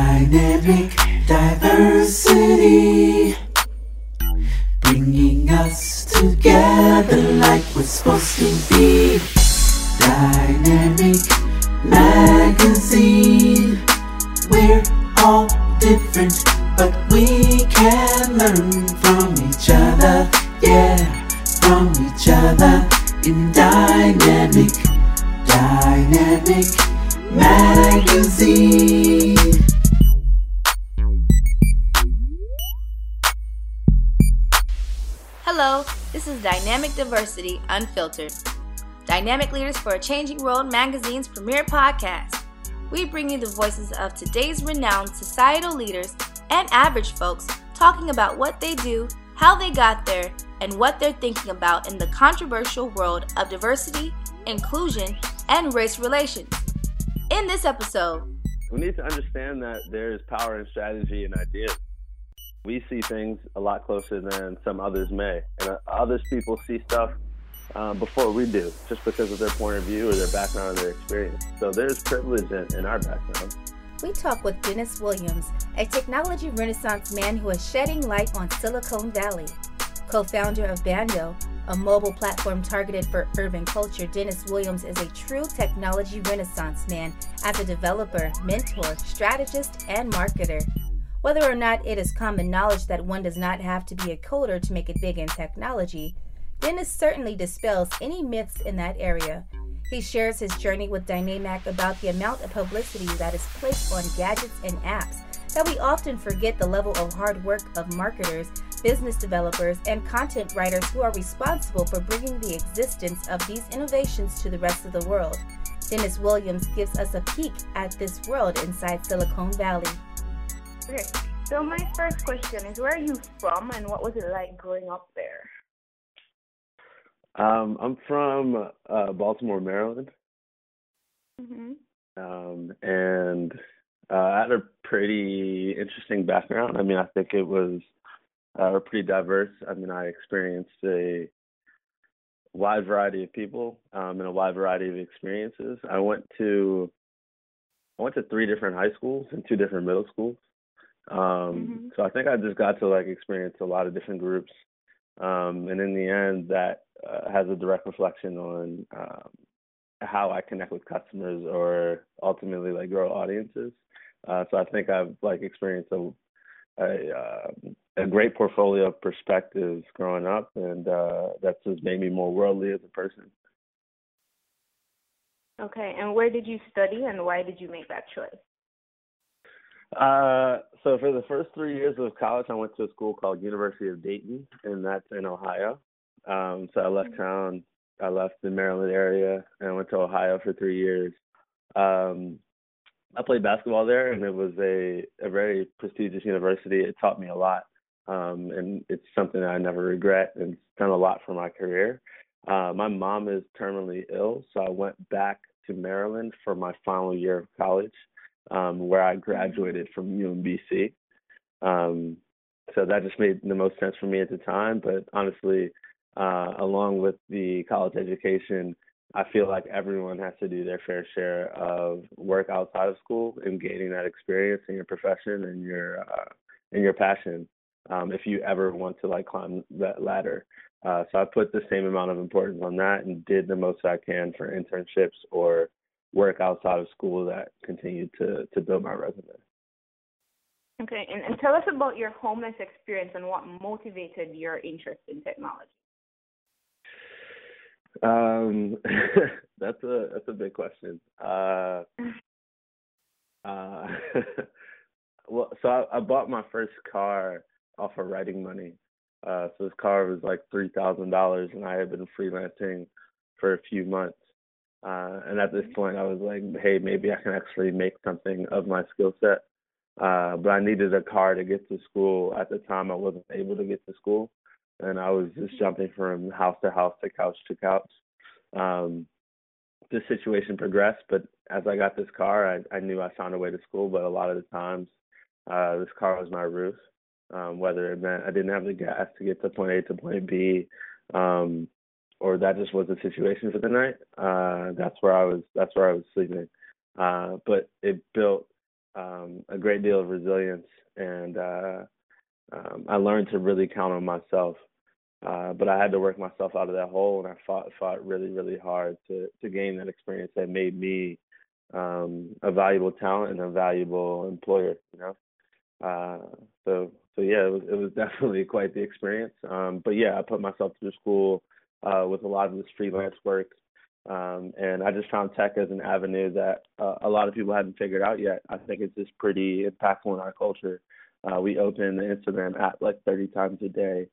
Dynamic diversity, bringing us together like we're supposed to be. Dynamic magazine, we're all different, but we can learn from each other. Yeah, from each other in dynamic, dynamic magazine. Hello, this is Dynamic Diversity Unfiltered. Dynamic Leaders for a Changing World magazine's premier podcast. We bring you the voices of today's renowned societal leaders and average folks talking about what they do, how they got there, and what they're thinking about in the controversial world of diversity, inclusion, and race relations. In this episode, we need to understand that there is power in strategy and ideas. We see things a lot closer than some others may, and uh, others people see stuff uh, before we do, just because of their point of view or their background or their experience. So there's privilege in, in our background. We talk with Dennis Williams, a technology renaissance man who is shedding light on Silicon Valley. Co founder of Bando, a mobile platform targeted for urban culture, Dennis Williams is a true technology renaissance man as a developer, mentor, strategist, and marketer. Whether or not it is common knowledge that one does not have to be a coder to make it big in technology, Dennis certainly dispels any myths in that area. He shares his journey with Dynamic about the amount of publicity that is placed on gadgets and apps that we often forget the level of hard work of marketers, business developers, and content writers who are responsible for bringing the existence of these innovations to the rest of the world. Dennis Williams gives us a peek at this world inside Silicon Valley. Okay, so my first question is where are you from and what was it like growing up there? Um, I'm from uh, Baltimore, Maryland. Mm-hmm. Um, and uh, I had a pretty interesting background. I mean, I think it was uh, pretty diverse. I mean, I experienced a wide variety of people um, and a wide variety of experiences. I went to I went to three different high schools and two different middle schools. Um, mm-hmm. So I think I just got to like experience a lot of different groups, um, and in the end, that uh, has a direct reflection on um, how I connect with customers or ultimately like grow audiences. Uh, so I think I've like experienced a a, uh, a great portfolio of perspectives growing up, and uh, that's just made me more worldly as a person. Okay, and where did you study, and why did you make that choice? Uh, so for the first three years of college, I went to a school called University of Dayton, and that's in Ohio. Um, so I left mm-hmm. town. I left the Maryland area and I went to Ohio for three years. Um, I played basketball there, and it was a a very prestigious university. It taught me a lot, um, and it's something that I never regret, and it's done a lot for my career. Uh, my mom is terminally ill, so I went back to Maryland for my final year of college um, where I graduated from UMBC. Um, so that just made the most sense for me at the time. But honestly, uh, along with the college education, I feel like everyone has to do their fair share of work outside of school and gaining that experience in your profession and your uh, and your passion. Um, if you ever want to like climb that ladder, uh, so I put the same amount of importance on that and did the most I can for internships or work outside of school that continued to to build my resume. Okay, and, and tell us about your homeless experience and what motivated your interest in technology. Um, that's a that's a big question. Uh, uh, well, so I, I bought my first car off of writing money. Uh, so this car was like three thousand dollars, and I had been freelancing for a few months. Uh, and at this point, I was like, hey, maybe I can actually make something of my skill set. Uh, but I needed a car to get to school. At the time, I wasn't able to get to school, and I was just jumping from house to house to couch to couch. Um, this situation progressed, but as I got this car, I, I knew I found a way to school. But a lot of the times, uh, this car was my roof. Um, whether it meant I didn't have the gas to get to point A to point B, um, or that just was the situation for the night. Uh, that's where I was. That's where I was sleeping. Uh, but it built um, a great deal of resilience, and uh, um, I learned to really count on myself. Uh, but I had to work myself out of that hole, and I fought fought really really hard to to gain that experience that made me um, a valuable talent and a valuable employer. You know, uh, so so yeah, it was it was definitely quite the experience. Um, but yeah, I put myself through school uh, with a lot of this freelance work, um, and I just found tech as an avenue that uh, a lot of people hadn't figured out yet. I think it's just pretty impactful in our culture. Uh, we open the Instagram app like 30 times a day.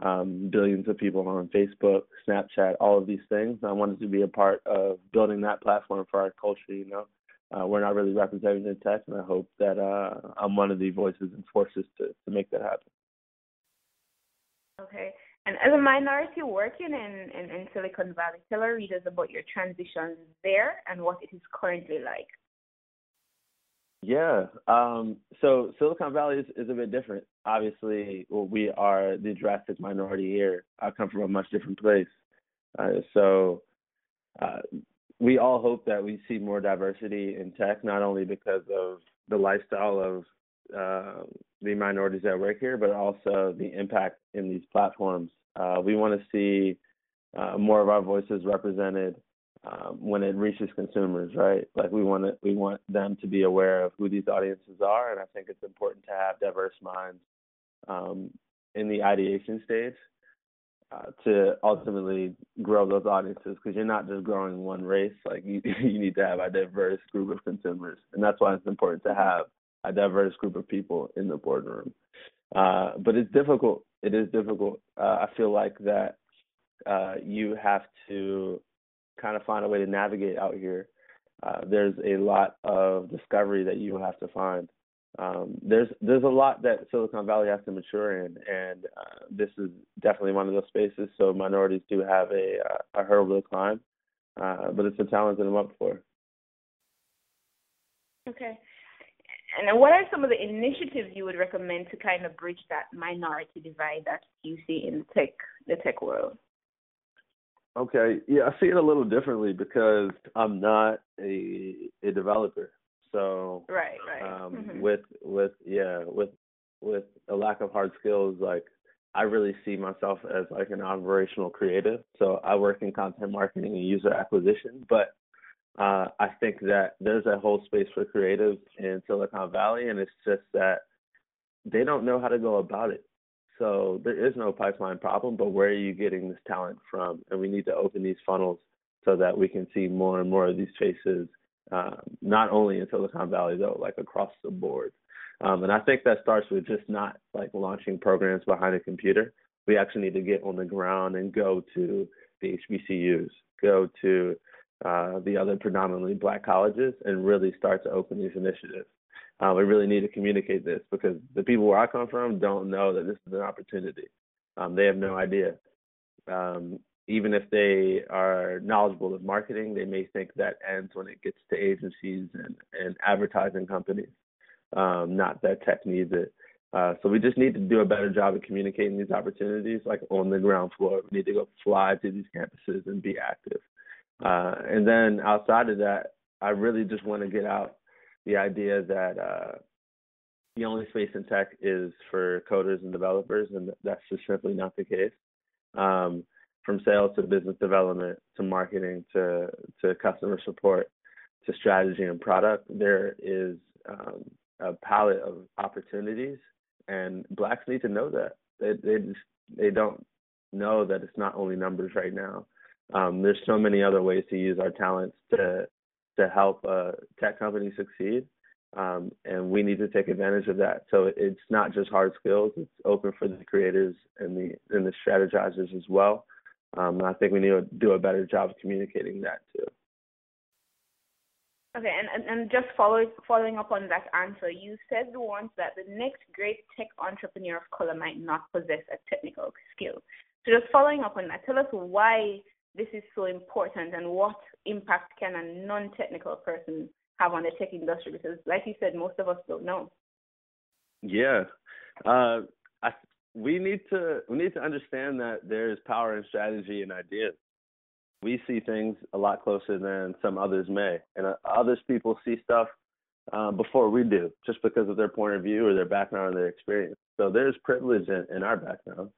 Um, billions of people on Facebook, Snapchat, all of these things. I wanted to be a part of building that platform for our culture. You know, uh, we're not really represented in tech, and I hope that uh, I'm one of the voices and forces to to make that happen. Okay. And as a minority working in, in, in Silicon Valley, tell our readers about your transition there and what it is currently like. Yeah. Um, so Silicon Valley is, is a bit different. Obviously, well, we are the drastic minority here. I come from a much different place. Uh, so uh, we all hope that we see more diversity in tech, not only because of the lifestyle of uh, the minorities that work here, but also the impact in these platforms. Uh, we want to see uh, more of our voices represented um, when it reaches consumers, right? Like we want to, we want them to be aware of who these audiences are, and I think it's important to have diverse minds um, in the ideation stage uh, to ultimately grow those audiences because you're not just growing one race. Like you, you need to have a diverse group of consumers, and that's why it's important to have a diverse group of people in the boardroom. Uh, but it's difficult. It is difficult. Uh, I feel like that uh, you have to kind of find a way to navigate out here. Uh, there's a lot of discovery that you have to find. Um, there's there's a lot that Silicon Valley has to mature in, and uh, this is definitely one of those spaces. So minorities do have a uh, a hurdle to climb, but it's a challenge that I'm up for. Okay. And what are some of the initiatives you would recommend to kind of bridge that minority divide that you see in the tech the tech world? Okay, yeah, I see it a little differently because I'm not a a developer. So right, right. Um, mm-hmm. With with yeah, with with a lack of hard skills, like I really see myself as like an operational creative. So I work in content marketing and user acquisition, but uh, I think that there's a whole space for creatives in Silicon Valley, and it's just that they don't know how to go about it. So there is no pipeline problem, but where are you getting this talent from? And we need to open these funnels so that we can see more and more of these faces, uh, not only in Silicon Valley though, like across the board. Um, and I think that starts with just not like launching programs behind a computer. We actually need to get on the ground and go to the HBCUs, go to uh, the other predominantly black colleges and really start to open these initiatives. Um, we really need to communicate this because the people where I come from don't know that this is an opportunity. Um, they have no idea. Um, even if they are knowledgeable of marketing, they may think that ends when it gets to agencies and, and advertising companies, um, not that tech needs it. Uh, so we just need to do a better job of communicating these opportunities, like on the ground floor. We need to go fly to these campuses and be active. Uh, and then outside of that, I really just want to get out the idea that uh, the only space in tech is for coders and developers, and that's just simply not the case. Um, from sales to business development to marketing to to customer support to strategy and product, there is um, a palette of opportunities, and blacks need to know that. They they just they don't know that it's not only numbers right now. Um, there's so many other ways to use our talents to to help a tech company succeed, um, and we need to take advantage of that. So it's not just hard skills; it's open for the creators and the and the strategizers as well. Um, I think we need to do a better job of communicating that too. Okay, and, and, and just follow, following up on that answer, you said once that the next great tech entrepreneur of color might not possess a technical skill. So just following up on that, tell us why this is so important and what impact can a non-technical person have on the tech industry? Because, like you said, most of us don't know. Yeah, uh, I, we need to we need to understand that there is power in strategy and ideas. We see things a lot closer than some others may, and uh, others people see stuff uh, before we do, just because of their point of view or their background or their experience. So there's privilege in, in our background.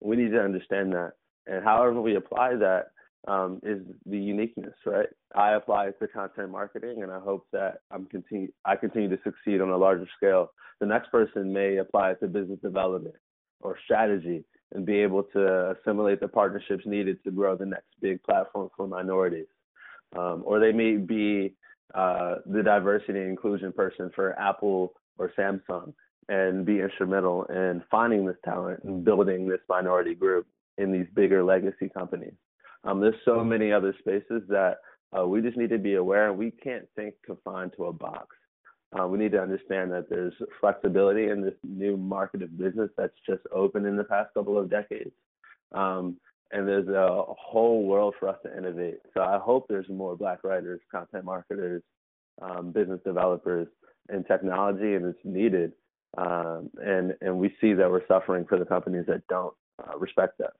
We need to understand that. And however we apply that um, is the uniqueness, right? I apply it to content marketing, and I hope that I'm continue I continue to succeed on a larger scale. The next person may apply it to business development or strategy and be able to assimilate the partnerships needed to grow the next big platform for minorities. Um, or they may be uh, the diversity and inclusion person for Apple or Samsung and be instrumental in finding this talent and building this minority group in these bigger legacy companies. Um, there's so many other spaces that uh, we just need to be aware. We can't think confined to a box. Uh, we need to understand that there's flexibility in this new market of business that's just opened in the past couple of decades. Um, and there's a whole world for us to innovate. So I hope there's more Black writers, content marketers, um, business developers and technology, and it's needed. Um, and and we see that we're suffering for the companies that don't uh, respect that.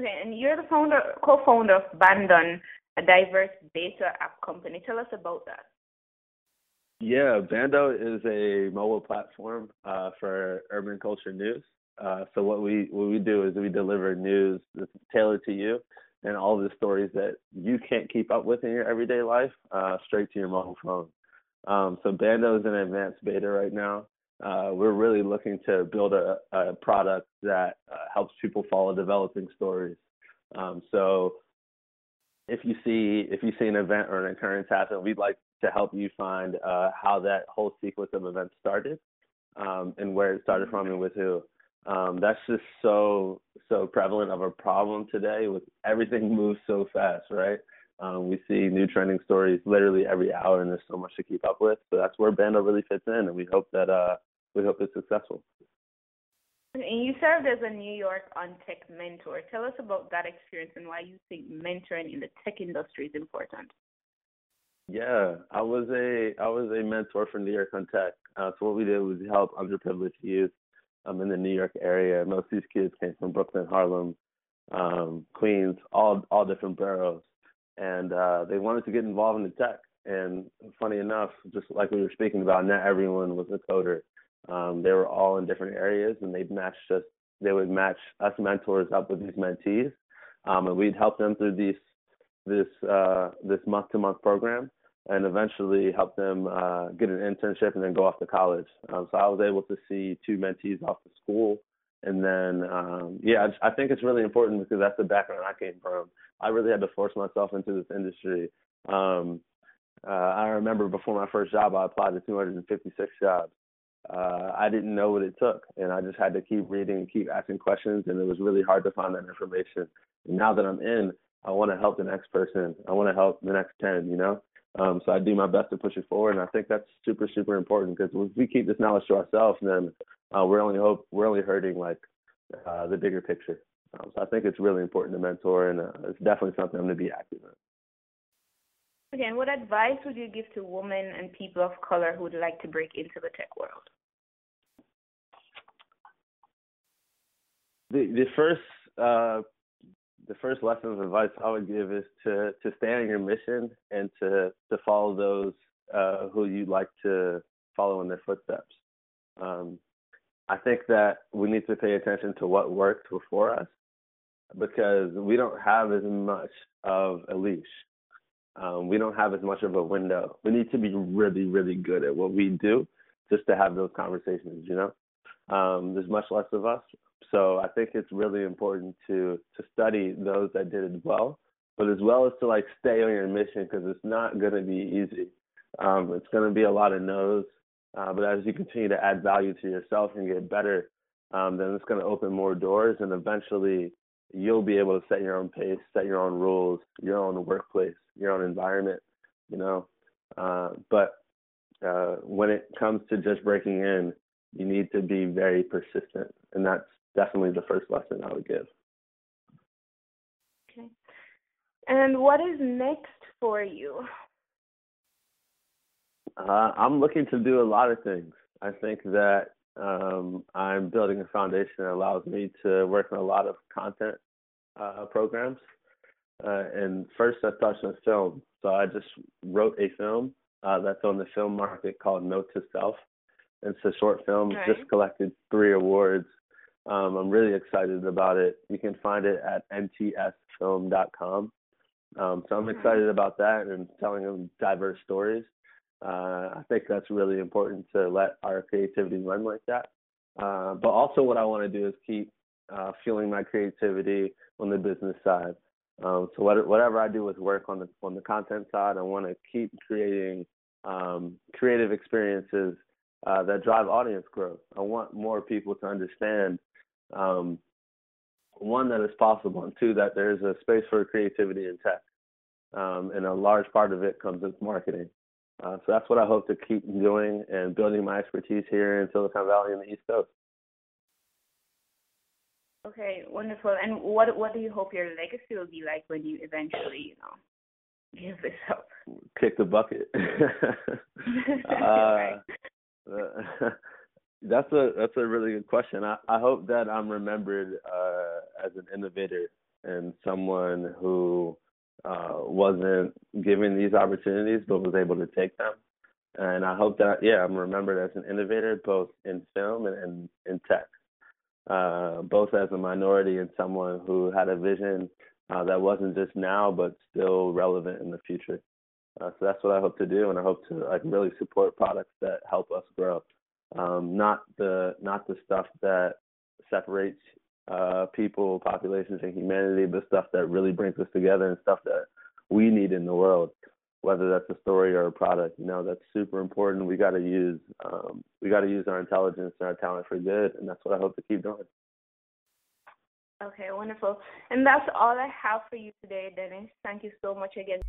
Okay, and you're the founder, co-founder of Bando, a diverse data app company. Tell us about that. Yeah, Bando is a mobile platform uh, for urban culture news. Uh, so what we what we do is we deliver news that's tailored to you and all the stories that you can't keep up with in your everyday life uh, straight to your mobile phone. Um, so Bando is in advanced beta right now. Uh, we're really looking to build a, a product that uh, helps people follow developing stories. Um, so if you see if you see an event or an occurrence happen, we'd like to help you find uh, how that whole sequence of events started um, and where it started from and with who. Um, that's just so so prevalent of a problem today with everything moves so fast, right? Um, we see new trending stories literally every hour, and there's so much to keep up with. So that's where Bando really fits in, and we hope that uh, we hope it's successful. And you served as a New York on Tech mentor. Tell us about that experience and why you think mentoring in the tech industry is important. Yeah, I was a I was a mentor for New York on Tech. Uh, so what we did was help underprivileged youth um, in the New York area. Most of these kids came from Brooklyn, Harlem, um, Queens, all all different boroughs, and uh, they wanted to get involved in the tech. And funny enough, just like we were speaking about, not everyone was a coder. Um, they were all in different areas, and they'd match us. They would match us mentors up with these mentees, um, and we'd help them through these this uh, this month to month program and eventually help them uh, get an internship and then go off to college. Um, so I was able to see two mentees off to school. And then, um, yeah, I, I think it's really important because that's the background I came from. I really had to force myself into this industry. Um, uh, I remember before my first job, I applied to 256 jobs. Uh, I didn't know what it took, and I just had to keep reading and keep asking questions, and it was really hard to find that information. And now that I'm in, I want to help the next person. I want to help the next 10, you know? Um, so I do my best to push it forward, and I think that's super, super important because if we keep this knowledge to ourselves, then uh, we're only hope we're only hurting like uh, the bigger picture. Um, so I think it's really important to mentor, and uh, it's definitely something I'm going to be active in. Again, what advice would you give to women and people of color who would like to break into the tech world? The the first uh, the first lesson of advice I would give is to to stay on your mission and to to follow those uh, who you'd like to follow in their footsteps. Um, I think that we need to pay attention to what worked before us because we don't have as much of a leash. Um, we don't have as much of a window. We need to be really, really good at what we do just to have those conversations, you know? Um, there's much less of us, so I think it's really important to to study those that did it well, but as well as to like stay on your mission because it's not going to be easy. Um, it's going to be a lot of no's, uh, but as you continue to add value to yourself and get better, um, then it's going to open more doors, and eventually you'll be able to set your own pace, set your own rules, your own workplace, your own environment. You know, uh, but uh, when it comes to just breaking in, you need to be very persistent, and that's definitely the first lesson I would give. Okay. And what is next for you? Uh, I'm looking to do a lot of things. I think that um, I'm building a foundation that allows me to work on a lot of content uh, programs. Uh, and first, I touched on film. So I just wrote a film uh, that's on the film market called Note to Self. It's a short film, Right. just collected three awards. Um, I'm really excited about it. You can find it at ntsfilm.com. Um, so I'm excited about that and telling them diverse stories. Uh, I think that's really important to let our creativity run like that. Uh, but also, what I want to do is keep uh, fueling my creativity on the business side. Um, so what, whatever I do with work on the on the content side, I want to keep creating um, creative experiences uh, that drive audience growth. I want more people to understand um, one that it's possible, and two that there's a space for creativity in tech, um, and a large part of it comes with marketing. Uh, so that's what I hope to keep doing and building my expertise here in Silicon Valley and the East Coast. Okay, wonderful. And what what do you hope your legacy will be like when you eventually, you know, give this up? Kick the bucket. Uh, that's a that's a really good question. I, I hope that I'm remembered uh, as an innovator and someone who uh, wasn't given these opportunities but was able to take them. And I hope that yeah, I'm remembered as an innovator both in film and in, in tech. Uh, both as a minority and someone who had a vision uh, that wasn't just now but still relevant in the future. Uh, so that's what I hope to do, and I hope to like really support products that help us grow. Um, not the not the stuff that separates uh, people, populations, and humanity, but stuff that really brings us together and stuff that we need in the world. Whether that's a story or a product, you know, that's super important. We got to use um, we got to use our intelligence and our talent for good, and that's what I hope to keep doing. Okay, wonderful. And that's all I have for you today, Dennis. Thank you so much again.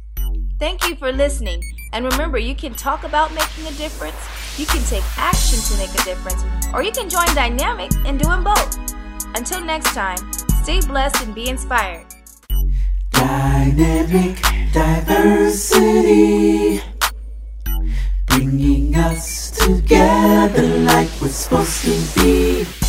Thank you for listening. And remember, you can talk about making a difference, you can take action to make a difference, or you can join Dynamic in doing both. Until next time, stay blessed and be inspired. Dynamic diversity, bringing us together like we're supposed to be.